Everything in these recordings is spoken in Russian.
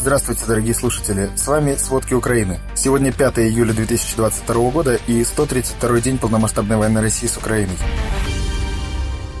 Здравствуйте, дорогие слушатели! С вами «Сводки Украины». Сегодня 5 июля 2022 года и 132 день полномасштабной войны России с Украиной.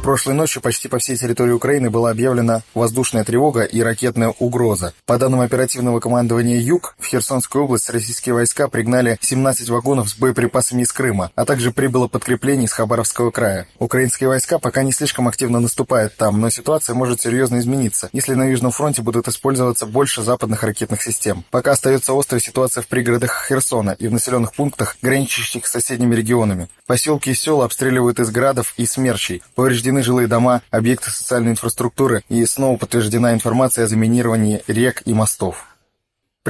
Прошлой ночью почти по всей территории Украины была объявлена воздушная тревога и ракетная угроза. По данным оперативного командования «Юг», в Херсонскую область российские войска пригнали 17 вагонов с боеприпасами из Крыма, а также прибыло подкрепление из Хабаровского края. Украинские войска пока не слишком активно наступают там, но ситуация может серьезно измениться, если на Южном фронте будут использоваться больше западных ракетных систем. Пока остается острая ситуация в пригородах Херсона и в населенных пунктах, граничащих с соседними регионами. Поселки и села обстреливают из градов и смерчей. Повреждены повреждены жилые дома, объекты социальной инфраструктуры и снова подтверждена информация о заминировании рек и мостов.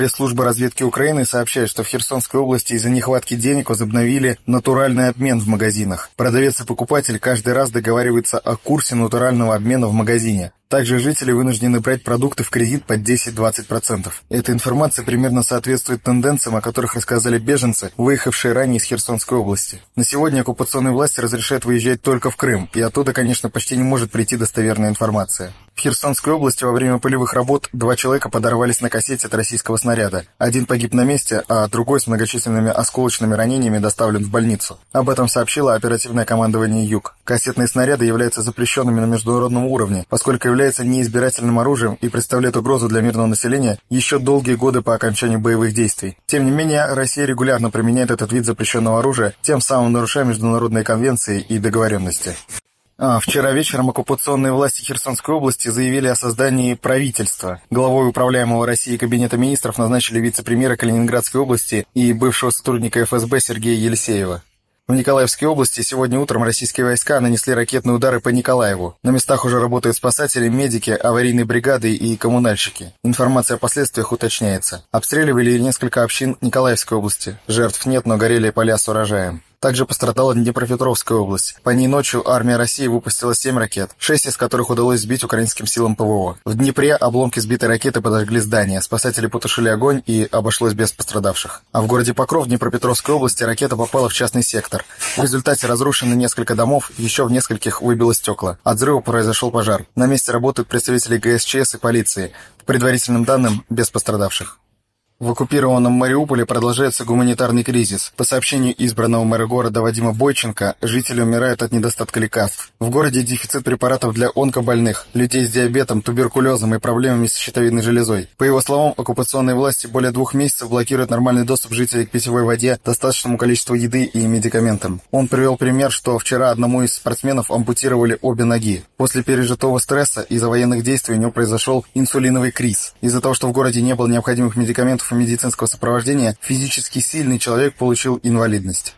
Пресс-служба разведки Украины сообщает, что в Херсонской области из-за нехватки денег возобновили натуральный обмен в магазинах. Продавец и покупатель каждый раз договариваются о курсе натурального обмена в магазине. Также жители вынуждены брать продукты в кредит под 10-20%. Эта информация примерно соответствует тенденциям, о которых рассказали беженцы, выехавшие ранее из Херсонской области. На сегодня оккупационные власти разрешают выезжать только в Крым, и оттуда, конечно, почти не может прийти достоверная информация. В Херсонской области во время полевых работ два человека подорвались на кассете от российского снаряда. Один погиб на месте, а другой с многочисленными осколочными ранениями доставлен в больницу. Об этом сообщило оперативное командование «Юг». Кассетные снаряды являются запрещенными на международном уровне, поскольку являются неизбирательным оружием и представляет угрозу для мирного населения еще долгие годы по окончанию боевых действий. Тем не менее, Россия регулярно применяет этот вид запрещенного оружия, тем самым нарушая международные конвенции и договоренности. А, вчера вечером оккупационные власти Херсонской области заявили о создании правительства. Главой управляемого России Кабинета министров назначили вице-премьера Калининградской области и бывшего сотрудника ФСБ Сергея Елисеева. В Николаевской области сегодня утром российские войска нанесли ракетные удары по Николаеву. На местах уже работают спасатели, медики, аварийные бригады и коммунальщики. Информация о последствиях уточняется. Обстреливали несколько общин Николаевской области. Жертв нет, но горели поля с урожаем. Также пострадала Днепропетровская область. По ней ночью армия России выпустила 7 ракет, 6 из которых удалось сбить украинским силам ПВО. В Днепре обломки сбитой ракеты подожгли здание, спасатели потушили огонь и обошлось без пострадавших. А в городе Покров Днепропетровской области ракета попала в частный сектор. В результате разрушены несколько домов, еще в нескольких выбило стекла. От взрыва произошел пожар. На месте работают представители ГСЧС и полиции. По предварительным данным, без пострадавших. В оккупированном Мариуполе продолжается гуманитарный кризис. По сообщению избранного мэра города Вадима Бойченко, жители умирают от недостатка лекарств. В городе дефицит препаратов для онкобольных, людей с диабетом, туберкулезом и проблемами с щитовидной железой. По его словам, оккупационные власти более двух месяцев блокируют нормальный доступ жителей к питьевой воде, достаточному количеству еды и медикаментам. Он привел пример, что вчера одному из спортсменов ампутировали обе ноги. После пережитого стресса из-за военных действий у него произошел инсулиновый криз. Из-за того, что в городе не было необходимых медикаментов медицинского сопровождения физически сильный человек получил инвалидность.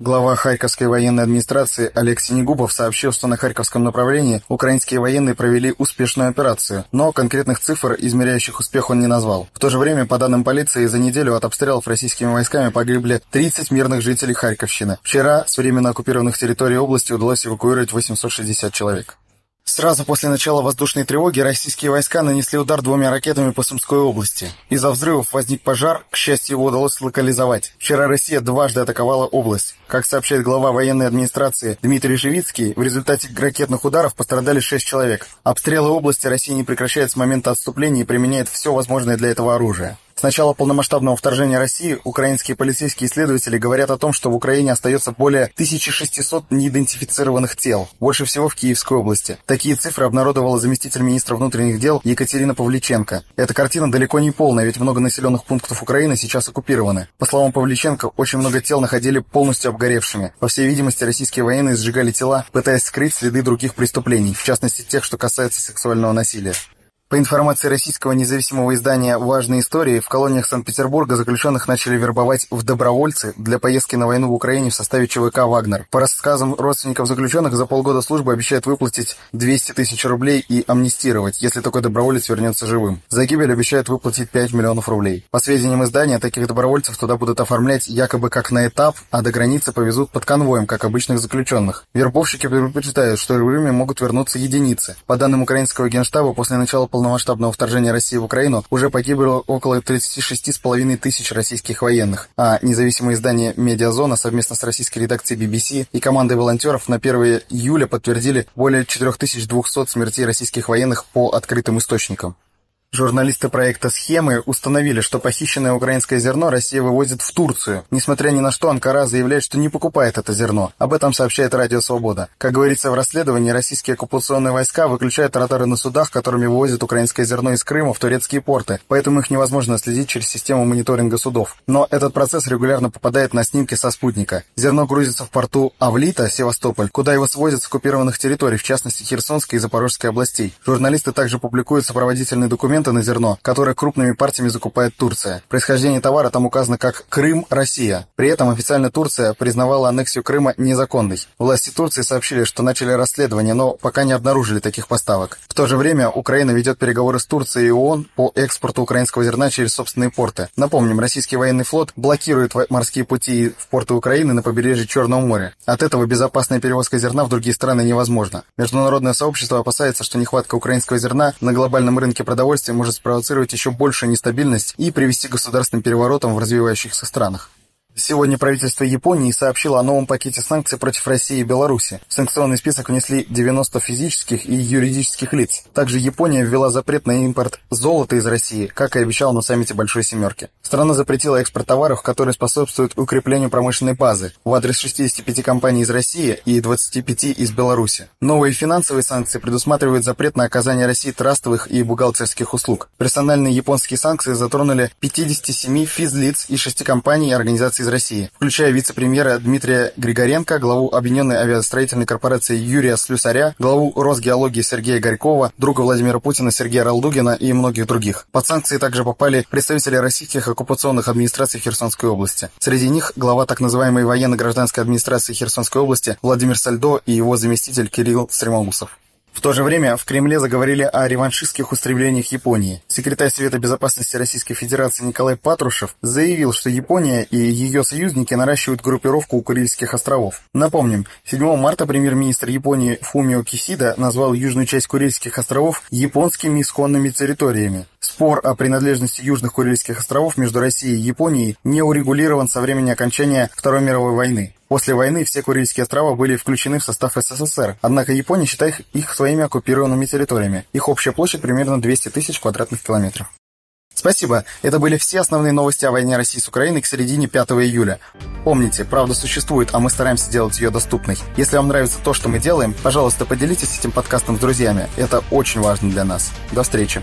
Глава Харьковской военной администрации Олег Синегубов сообщил, что на Харьковском направлении украинские военные провели успешную операцию, но конкретных цифр, измеряющих успех, он не назвал. В то же время, по данным полиции, за неделю от обстрелов российскими войсками погибли 30 мирных жителей Харьковщины. Вчера с временно оккупированных территорий области удалось эвакуировать 860 человек. Сразу после начала воздушной тревоги российские войска нанесли удар двумя ракетами по Сумской области. Из-за взрывов возник пожар, к счастью, его удалось локализовать. Вчера Россия дважды атаковала область. Как сообщает глава военной администрации Дмитрий Живицкий, в результате ракетных ударов пострадали шесть человек. Обстрелы области Россия не прекращает с момента отступления и применяет все возможное для этого оружие. С начала полномасштабного вторжения России украинские полицейские исследователи говорят о том, что в Украине остается более 1600 неидентифицированных тел, больше всего в Киевской области. Такие цифры обнародовала заместитель министра внутренних дел Екатерина Павличенко. Эта картина далеко не полная, ведь много населенных пунктов Украины сейчас оккупированы. По словам Павличенко, очень много тел находили полностью обгоревшими. По всей видимости, российские военные сжигали тела, пытаясь скрыть следы других преступлений, в частности тех, что касаются сексуального насилия. По информации российского независимого издания «Важные истории», в колониях Санкт-Петербурга заключенных начали вербовать в добровольцы для поездки на войну в Украине в составе ЧВК «Вагнер». По рассказам родственников заключенных, за полгода службы обещают выплатить 200 тысяч рублей и амнистировать, если такой доброволец вернется живым. За гибель обещают выплатить 5 миллионов рублей. По сведениям издания, таких добровольцев туда будут оформлять якобы как на этап, а до границы повезут под конвоем, как обычных заключенных. Вербовщики предупреждают, что живыми могут вернуться единицы. По данным украинского генштаба, после начала полномасштабного вторжения России в Украину уже погибло около 36,5 тысяч российских военных, а независимое издание «Медиазона» совместно с российской редакцией BBC и командой волонтеров на 1 июля подтвердили более 4200 смертей российских военных по открытым источникам. Журналисты проекта «Схемы» установили, что похищенное украинское зерно Россия вывозит в Турцию. Несмотря ни на что, Анкара заявляет, что не покупает это зерно. Об этом сообщает Радио Свобода. Как говорится в расследовании, российские оккупационные войска выключают радары на судах, которыми вывозят украинское зерно из Крыма в турецкие порты, поэтому их невозможно следить через систему мониторинга судов. Но этот процесс регулярно попадает на снимки со спутника. Зерно грузится в порту Авлита, Севастополь, куда его свозят с оккупированных территорий, в частности Херсонской и Запорожской областей. Журналисты также публикуют сопроводительные документы документы на зерно, которое крупными партиями закупает Турция. Происхождение товара там указано как «Крым, Россия». При этом официально Турция признавала аннексию Крыма незаконной. Власти Турции сообщили, что начали расследование, но пока не обнаружили таких поставок. В то же время Украина ведет переговоры с Турцией и ООН по экспорту украинского зерна через собственные порты. Напомним, российский военный флот блокирует морские пути в порты Украины на побережье Черного моря. От этого безопасная перевозка зерна в другие страны невозможна. Международное сообщество опасается, что нехватка украинского зерна на глобальном рынке продовольствия санкций может спровоцировать еще большую нестабильность и привести к государственным переворотам в развивающихся странах. Сегодня правительство Японии сообщило о новом пакете санкций против России и Беларуси. В санкционный список внесли 90 физических и юридических лиц. Также Япония ввела запрет на импорт золота из России, как и обещала на саммите Большой Семерки. Страна запретила экспорт товаров, которые способствуют укреплению промышленной базы в адрес 65 компаний из России и 25 из Беларуси. Новые финансовые санкции предусматривают запрет на оказание России трастовых и бухгалтерских услуг. Персональные японские санкции затронули 57 физлиц и 6 компаний и организаций из России, включая вице-премьера Дмитрия Григоренко, главу Объединенной авиастроительной корпорации Юрия Слюсаря, главу Росгеологии Сергея Горькова, друга Владимира Путина Сергея Ралдугина и многих других. Под санкции также попали представители российских оккупационных администраций Херсонской области. Среди них глава так называемой военно-гражданской администрации Херсонской области Владимир Сальдо и его заместитель Кирилл Стремоусов. В то же время в Кремле заговорили о реваншистских устремлениях Японии. Секретарь Совета Безопасности Российской Федерации Николай Патрушев заявил, что Япония и ее союзники наращивают группировку у Курильских островов. Напомним, 7 марта премьер-министр Японии Фумио Кисида назвал южную часть Курильских островов японскими исконными территориями. Спор о принадлежности Южных Курильских островов между Россией и Японией не урегулирован со времени окончания Второй мировой войны. После войны все Курильские острова были включены в состав СССР, однако Япония считает их своими оккупированными территориями. Их общая площадь примерно 200 тысяч квадратных километров. Спасибо. Это были все основные новости о войне России с Украиной к середине 5 июля. Помните, правда существует, а мы стараемся делать ее доступной. Если вам нравится то, что мы делаем, пожалуйста, поделитесь этим подкастом с друзьями. Это очень важно для нас. До встречи.